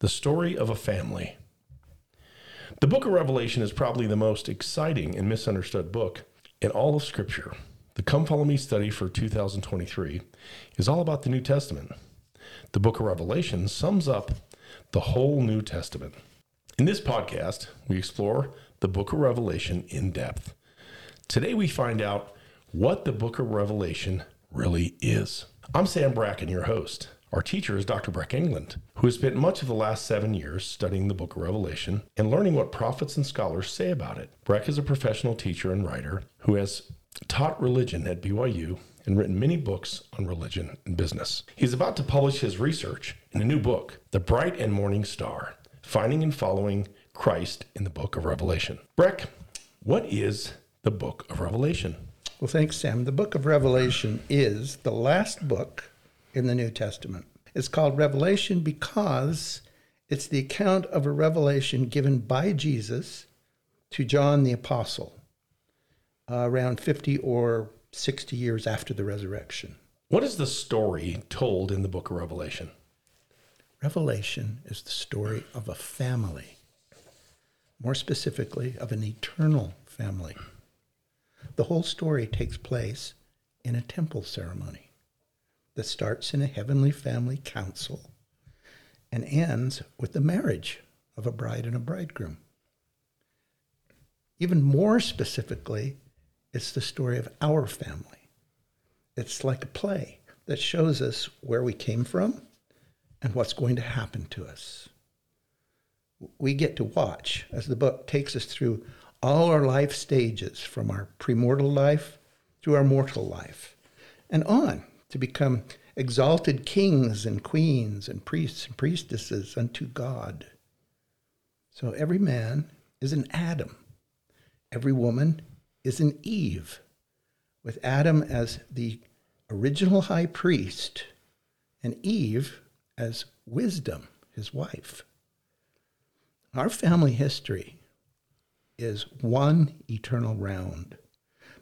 The Story of a Family. The book of Revelation is probably the most exciting and misunderstood book in all of Scripture. The Come Follow Me study for 2023 is all about the New Testament. The book of Revelation sums up the whole New Testament. In this podcast, we explore the book of Revelation in depth. Today, we find out what the book of Revelation really is. I'm Sam Bracken, your host. Our teacher is Dr. Breck England, who has spent much of the last seven years studying the book of Revelation and learning what prophets and scholars say about it. Breck is a professional teacher and writer who has taught religion at BYU and written many books on religion and business. He's about to publish his research in a new book, The Bright and Morning Star Finding and Following Christ in the Book of Revelation. Breck, what is the book of Revelation? Well, thanks, Sam. The book of Revelation is the last book in the New Testament. It's called Revelation because it's the account of a revelation given by Jesus to John the Apostle uh, around 50 or 60 years after the resurrection. What is the story told in the book of Revelation? Revelation is the story of a family, more specifically, of an eternal family. The whole story takes place in a temple ceremony that starts in a heavenly family council and ends with the marriage of a bride and a bridegroom. Even more specifically, it's the story of our family. It's like a play that shows us where we came from and what's going to happen to us. We get to watch as the book takes us through all our life stages from our premortal life through our mortal life and on to become exalted kings and queens and priests and priestesses unto God. So every man is an Adam, every woman is an Eve, with Adam as the original high priest and Eve as wisdom, his wife. Our family history is one eternal round,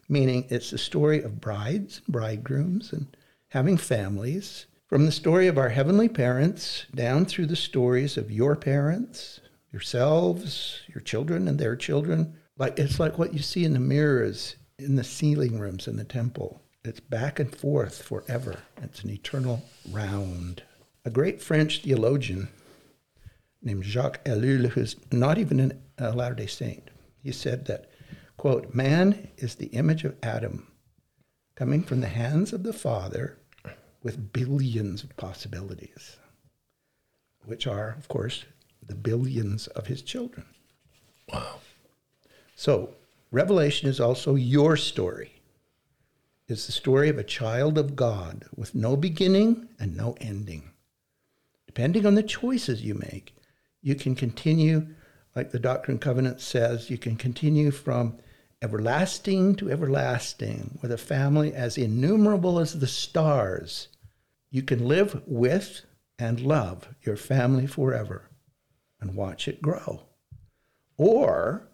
meaning it's the story of brides and bridegrooms and having families, from the story of our heavenly parents down through the stories of your parents, yourselves, your children, and their children. Like it's like what you see in the mirrors in the sealing rooms in the temple. It's back and forth forever. It's an eternal round. A great French theologian named Jacques Ellul, who's not even a Latter day Saint, he said that, quote, man is the image of Adam coming from the hands of the Father with billions of possibilities, which are, of course, the billions of his children. Wow. So, Revelation is also your story. It's the story of a child of God with no beginning and no ending. Depending on the choices you make, you can continue, like the Doctrine and Covenant says, you can continue from everlasting to everlasting, with a family as innumerable as the stars. You can live with and love your family forever and watch it grow. Or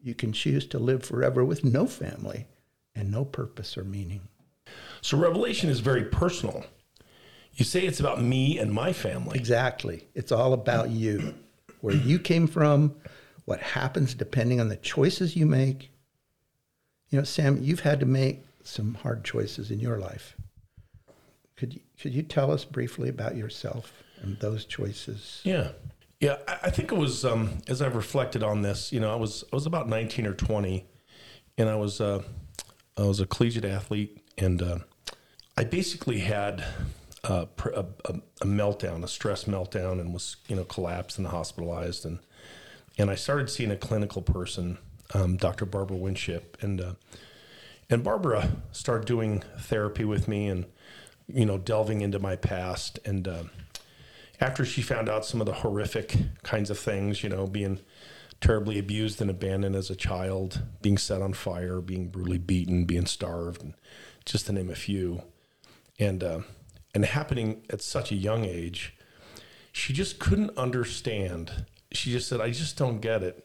you can choose to live forever with no family and no purpose or meaning. So, Revelation is very personal. You say it's about me and my family. Exactly. It's all about you, where you came from, what happens depending on the choices you make, you know, Sam, you've had to make some hard choices in your life. Could you, could you tell us briefly about yourself and those choices? Yeah. Yeah, I think it was um, as I've reflected on this. You know, I was I was about nineteen or twenty, and I was uh, I was a collegiate athlete, and uh, I basically had a, a, a, meltdown, a stress meltdown, and was you know collapsed and hospitalized, and and I started seeing a clinical person um, Dr. Barbara Winship, and uh, and Barbara started doing therapy with me, and you know, delving into my past. And uh, after she found out some of the horrific kinds of things, you know, being terribly abused and abandoned as a child, being set on fire, being brutally beaten, being starved, and just to name a few, and uh, and happening at such a young age, she just couldn't understand. She just said, "I just don't get it."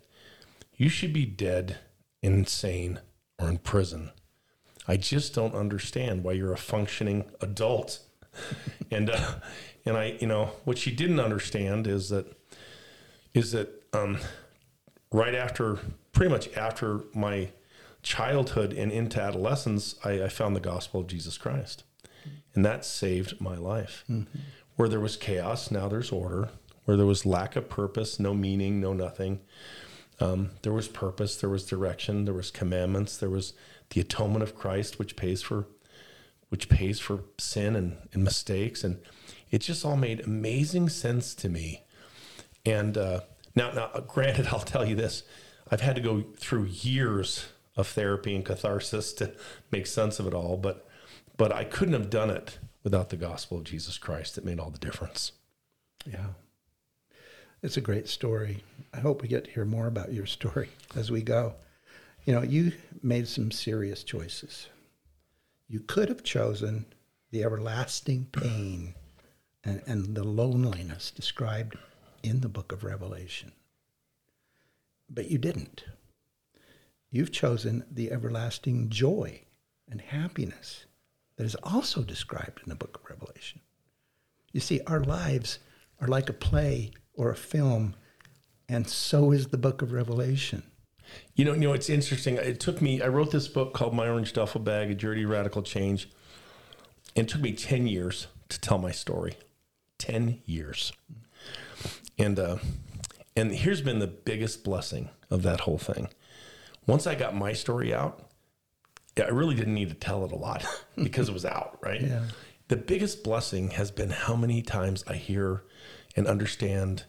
You should be dead, insane, or in prison. I just don't understand why you're a functioning adult. and uh, and I, you know, what she didn't understand is that is that um, right after, pretty much after my childhood and into adolescence, I, I found the gospel of Jesus Christ. And that saved my life. Where there was chaos, now there's order. Where there was lack of purpose, no meaning, no nothing, um, there was purpose, there was direction, there was commandments, there was the atonement of Christ, which pays for, which pays for sin and, and mistakes, and it just all made amazing sense to me. And uh, now, now, granted, I'll tell you this: I've had to go through years of therapy and catharsis to make sense of it all, but but I couldn't have done it without the gospel of Jesus Christ. It made all the difference. Yeah. It's a great story. I hope we get to hear more about your story as we go. You know, you made some serious choices. You could have chosen the everlasting pain and, and the loneliness described in the book of Revelation. But you didn't. You've chosen the everlasting joy and happiness that is also described in the book of Revelation. You see, our lives are like a play or a film, and so is the book of Revelation. You know, you know, it's interesting. It took me. I wrote this book called My Orange Duffel Bag: A Journey to Radical Change. And it took me ten years to tell my story. Ten years. And uh, and here's been the biggest blessing of that whole thing. Once I got my story out, I really didn't need to tell it a lot because it was out, right? Yeah. The biggest blessing has been how many times I hear and understand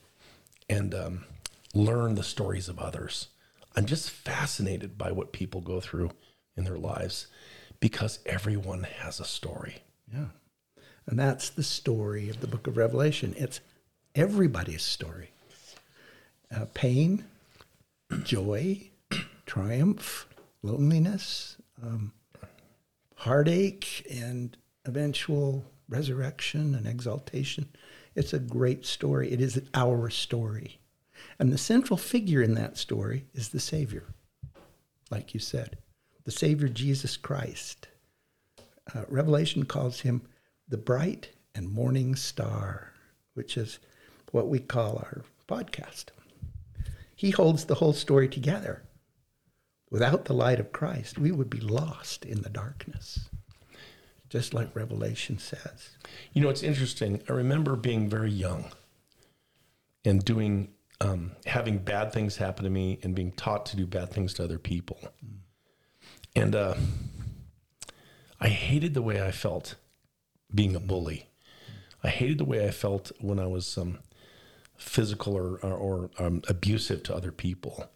and um, learn the stories of others. I'm just fascinated by what people go through in their lives because everyone has a story. Yeah. And that's the story of the book of Revelation. It's everybody's story uh, pain, joy, triumph, loneliness, um, heartache, and eventual resurrection and exaltation. It's a great story. It is our story. And the central figure in that story is the Savior, like you said, the Savior Jesus Christ. Uh, Revelation calls him the bright and morning star, which is what we call our podcast. He holds the whole story together. Without the light of Christ, we would be lost in the darkness, just like Revelation says. You know, it's interesting. I remember being very young and doing, um, having bad things happen to me and being taught to do bad things to other people. And uh, I hated the way I felt being a bully. I hated the way I felt when I was um, physical or, or, or um, abusive to other people.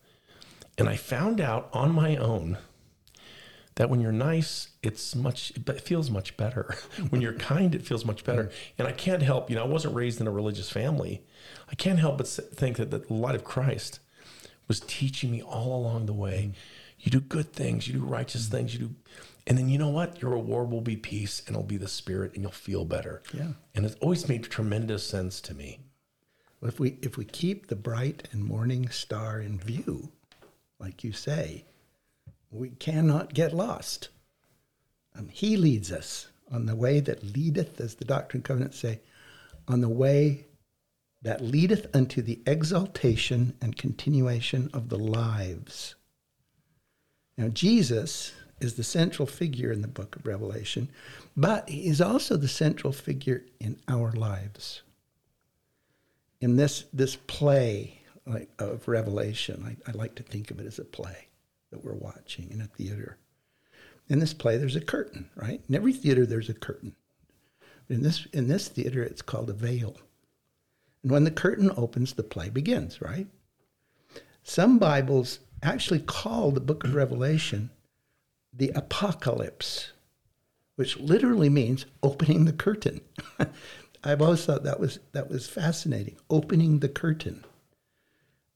And I found out on my own that when you're nice, it's much, it feels much better. when you're kind, it feels much better. Mm-hmm. And I can't help, you know, I wasn't raised in a religious family. I can't help but think that the light of Christ was teaching me all along the way. Mm-hmm. You do good things, you do righteous mm-hmm. things, you do, and then you know what? Your reward will be peace and it'll be the spirit and you'll feel better. Yeah. And it's always made tremendous sense to me. Well, if we if we keep the bright and morning star in view, like you say, we cannot get lost. Um, he leads us on the way that leadeth, as the Doctrine and Covenants say, on the way that leadeth unto the exaltation and continuation of the lives. Now, Jesus is the central figure in the book of Revelation, but he is also the central figure in our lives in this this play of Revelation, I, I like to think of it as a play that we're watching in a theater. In this play, there's a curtain, right? In every theater, there's a curtain. In this in this theater, it's called a veil. And when the curtain opens, the play begins, right? Some Bibles actually call the book of Revelation the apocalypse, which literally means opening the curtain. I've always thought that was that was fascinating. Opening the curtain.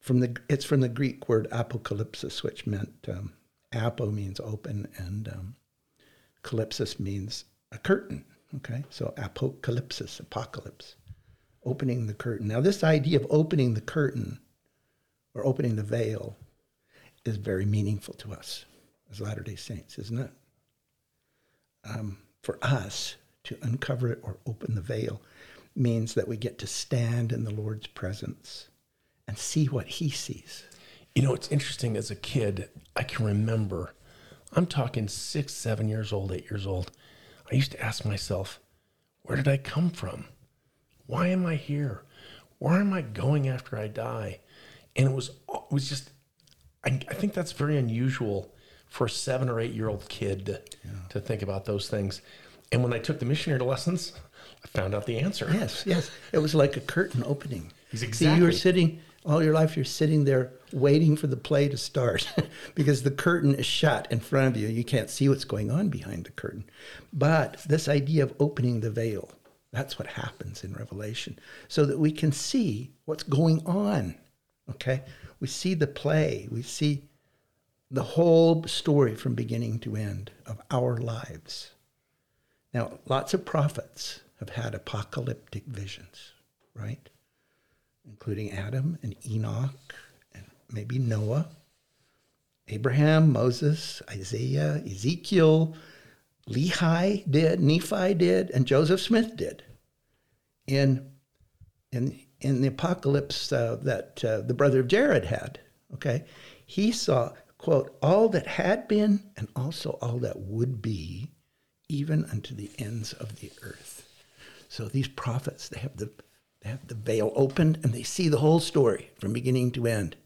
From the it's from the Greek word apocalypsis, which meant um, apo means open and um, calypsis means a curtain. Okay, so apocalypsis, apocalypse, opening the curtain. Now, this idea of opening the curtain or opening the veil is very meaningful to us as Latter Day Saints, isn't it? Um, for us to uncover it or open the veil means that we get to stand in the Lord's presence and see what he sees. You know, it's interesting as a kid, I can remember, I'm talking six, seven years old, eight years old. I used to ask myself, where did I come from? Why am I here? Where am I going after I die? And it was, it was just, I, I think that's very unusual for a seven or eight year old kid to, to think about those things. And when I took the missionary lessons, I found out the answer. Yes, yes. It was like a curtain opening. He's See, you were sitting all your life. You're sitting there waiting for the play to start because the curtain is shut in front of you. You can't see what's going on behind the curtain. But this idea of opening the veil, that's what happens in Revelation, so that we can see what's going on. Okay, we see the play. We see the whole story from beginning to end of our lives. Now, lots of prophets have had apocalyptic visions, right? Including Adam and Enoch and maybe Noah, Abraham, Moses, Isaiah, Ezekiel, Lehi did, Nephi did, and Joseph Smith did. In, in, in the apocalypse uh, that uh, the brother of Jared had, okay, he saw, quote, all that had been and also all that would be, even unto the ends of the earth. So these prophets, they have the they have the veil opened and they see the whole story from beginning to end.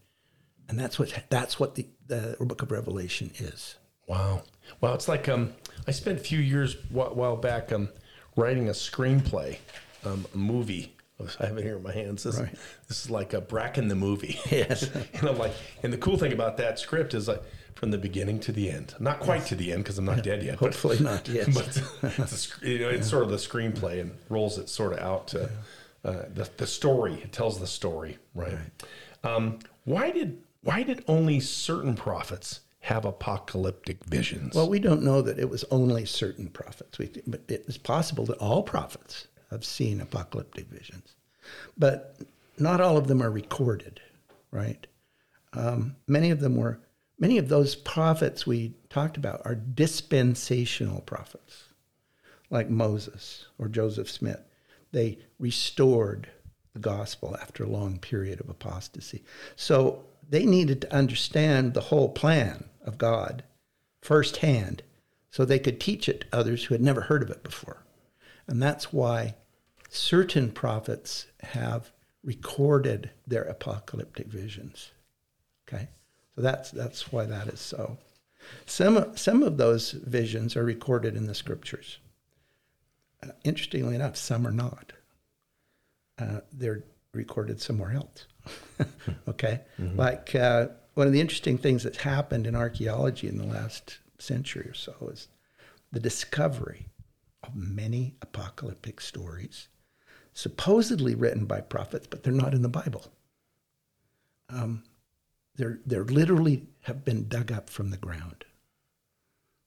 And that's what that's what the, the book of Revelation is. Wow. Wow. It's like um, I spent a few years a while back um, writing a screenplay, um, a movie. I have it here in my hands. This, Right. this is like a Bracken the movie. Yes. and I'm like, and the cool thing about that script is like from the beginning to the end. Not quite to the end because I'm not dead yet. but- Hopefully not, yes. but it's, a, you know, it's sort of the screenplay and rolls it sort of out to uh, the the story. It tells the story, right? Um, why did why did only certain prophets have apocalyptic visions? Well, we don't know that it was only certain prophets, we, but it is possible that all prophets have seen apocalyptic visions. But not all of them are recorded, right? Um, many of them were, many of those prophets we talked about are dispensational prophets, like Moses or Joseph Smith. They restored the gospel after a long period of apostasy. So they needed to understand the whole plan of God firsthand so they could teach it to others who had never heard of it before. And that's why certain prophets have recorded their apocalyptic visions. Okay? So that's that's why that is so. Some some of those visions are recorded in the scriptures. Uh, interestingly enough, some are not. Uh, they're recorded somewhere else. okay, like uh, one of the interesting things that's happened in archaeology in the last century or so is the discovery of many apocalyptic stories, supposedly written by prophets, but they're not in the Bible. Um, they're they're literally have been dug up from the ground.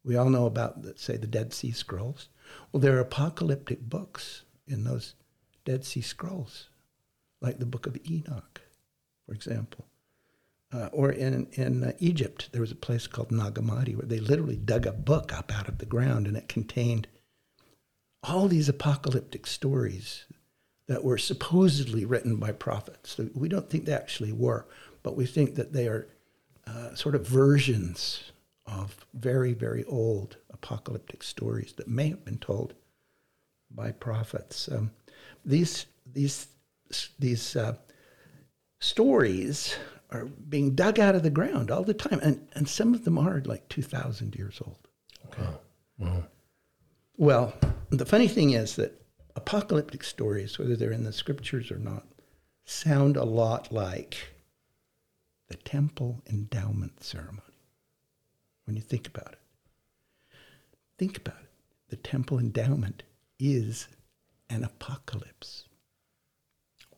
We all know about, the, say, the Dead Sea Scrolls. Well, there are apocalyptic books in those Dead Sea Scrolls, like the Book of Enoch, for example. Uh, or in, in uh, Egypt, there was a place called Nag Hammadi where they literally dug a book up out of the ground and it contained all these apocalyptic stories that were supposedly written by prophets. We don't think they actually were, but we think that they are uh, sort of versions of very, very old apocalyptic stories that may have been told by prophets. Um, these these these uh, stories are being dug out of the ground all the time, and and some of them are like two thousand years old. Wow. Well, the funny thing is that apocalyptic stories, whether they're in the scriptures or not, sound a lot like the temple endowment ceremony. When you think about it, think about it. The temple endowment is an apocalypse.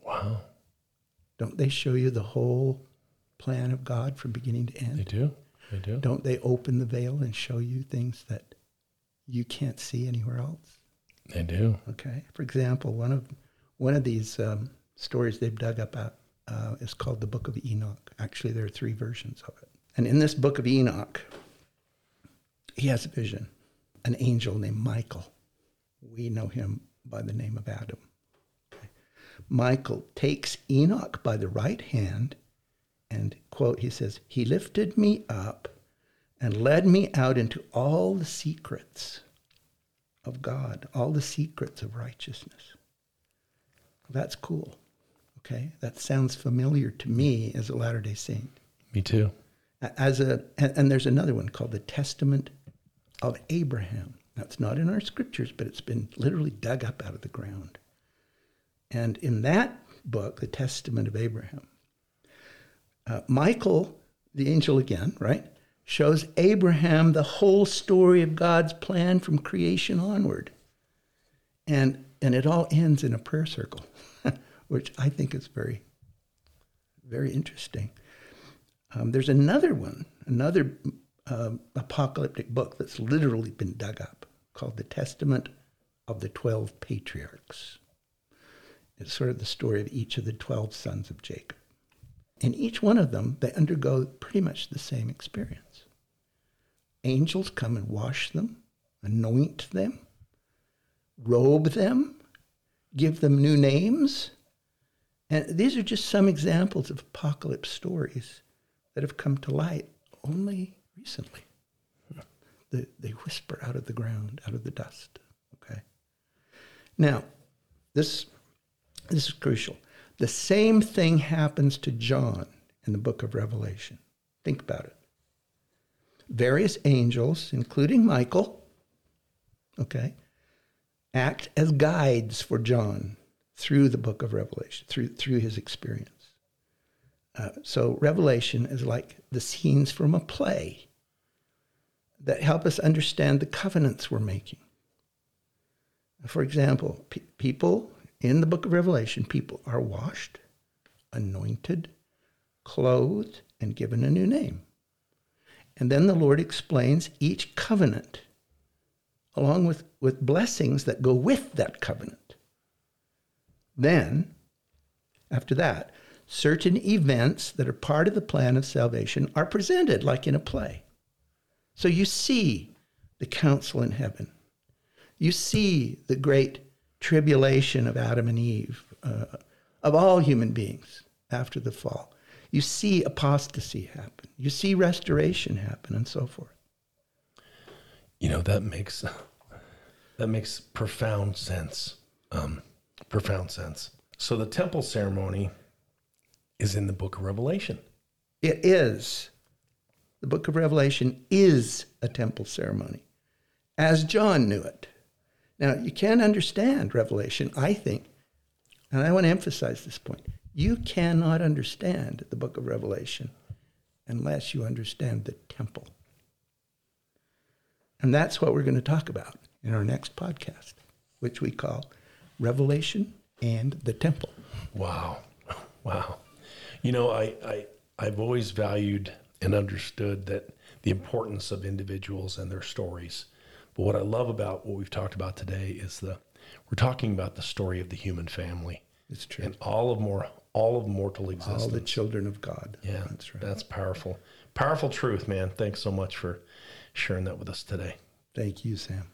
Wow. Don't they show you the whole plan of God from beginning to end? They do. They do. Don't they open the veil and show you things that you can't see anywhere else? They do. Okay. For example, one of one of these um, stories they've dug up out, uh, is called the Book of Enoch. Actually, there are three versions of it. And in this Book of Enoch, he has a vision. An angel named Michael. We know him by the name of Adam. Okay. Michael takes Enoch by the right hand and, quote, he says, He lifted me up and led me out into all the secrets of God, all the secrets of righteousness. That's cool. Okay? That sounds familiar to me as a Latter day Saint. Me too. As a, and, and there's another one called the Testament of Abraham. That's not in our scriptures, but it's been literally dug up out of the ground. And in that book, the Testament of Abraham, uh, Michael, the angel again, right, shows Abraham the whole story of God's plan from creation onward. And, and it all ends in a prayer circle, which I think is very, very interesting. Um, there's another one, another um, apocalyptic book that's literally been dug up called the Testament of the Twelve Patriarchs. It's sort of the story of each of the 12 sons of Jacob. And each one of them, they undergo pretty much the same experience. Angels come and wash them, anoint them, robe them, give them new names. And these are just some examples of apocalypse stories that have come to light only recently. They, they whisper out of the ground, out of the dust. Okay. Now, this, this is crucial. The same thing happens to John in the book of Revelation. Think about it. Various angels, including Michael, okay, act as guides for John through the book of Revelation, through, through his experience. Uh, so, Revelation is like the scenes from a play that help us understand the covenants we're making. For example, pe- people in the book of Revelation, people are washed, anointed, clothed, and given a new name. And then the Lord explains each covenant along with, with blessings that go with that covenant. Then, after that, certain events that are part of the plan of salvation are presented like in a play. So you see the council in heaven. You see the great tribulation of Adam and Eve, uh, of all human beings after the fall. You see apostasy happen. You see restoration happen, and so forth. You know that makes that makes profound sense. Um, profound sense. So the temple ceremony is in the book of Revelation. It is. The book of Revelation is a temple ceremony, as John knew it. Now, you can't understand Revelation, I think, and I want to emphasize this point. You cannot understand the book of Revelation unless you understand the temple. And that's what we're going to talk about in our next podcast, which we call Revelation and the Temple. Wow. Wow. You know, I, I I've always valued and understood that the importance of individuals and their stories. But what I love about what we've talked about today is the we're talking about the story of the human family. It's true. And all of more all of mortal existence. All the children of God. Yeah, that's right. That's powerful. Powerful truth, man. Thanks so much for sharing that with us today. Thank you, Sam.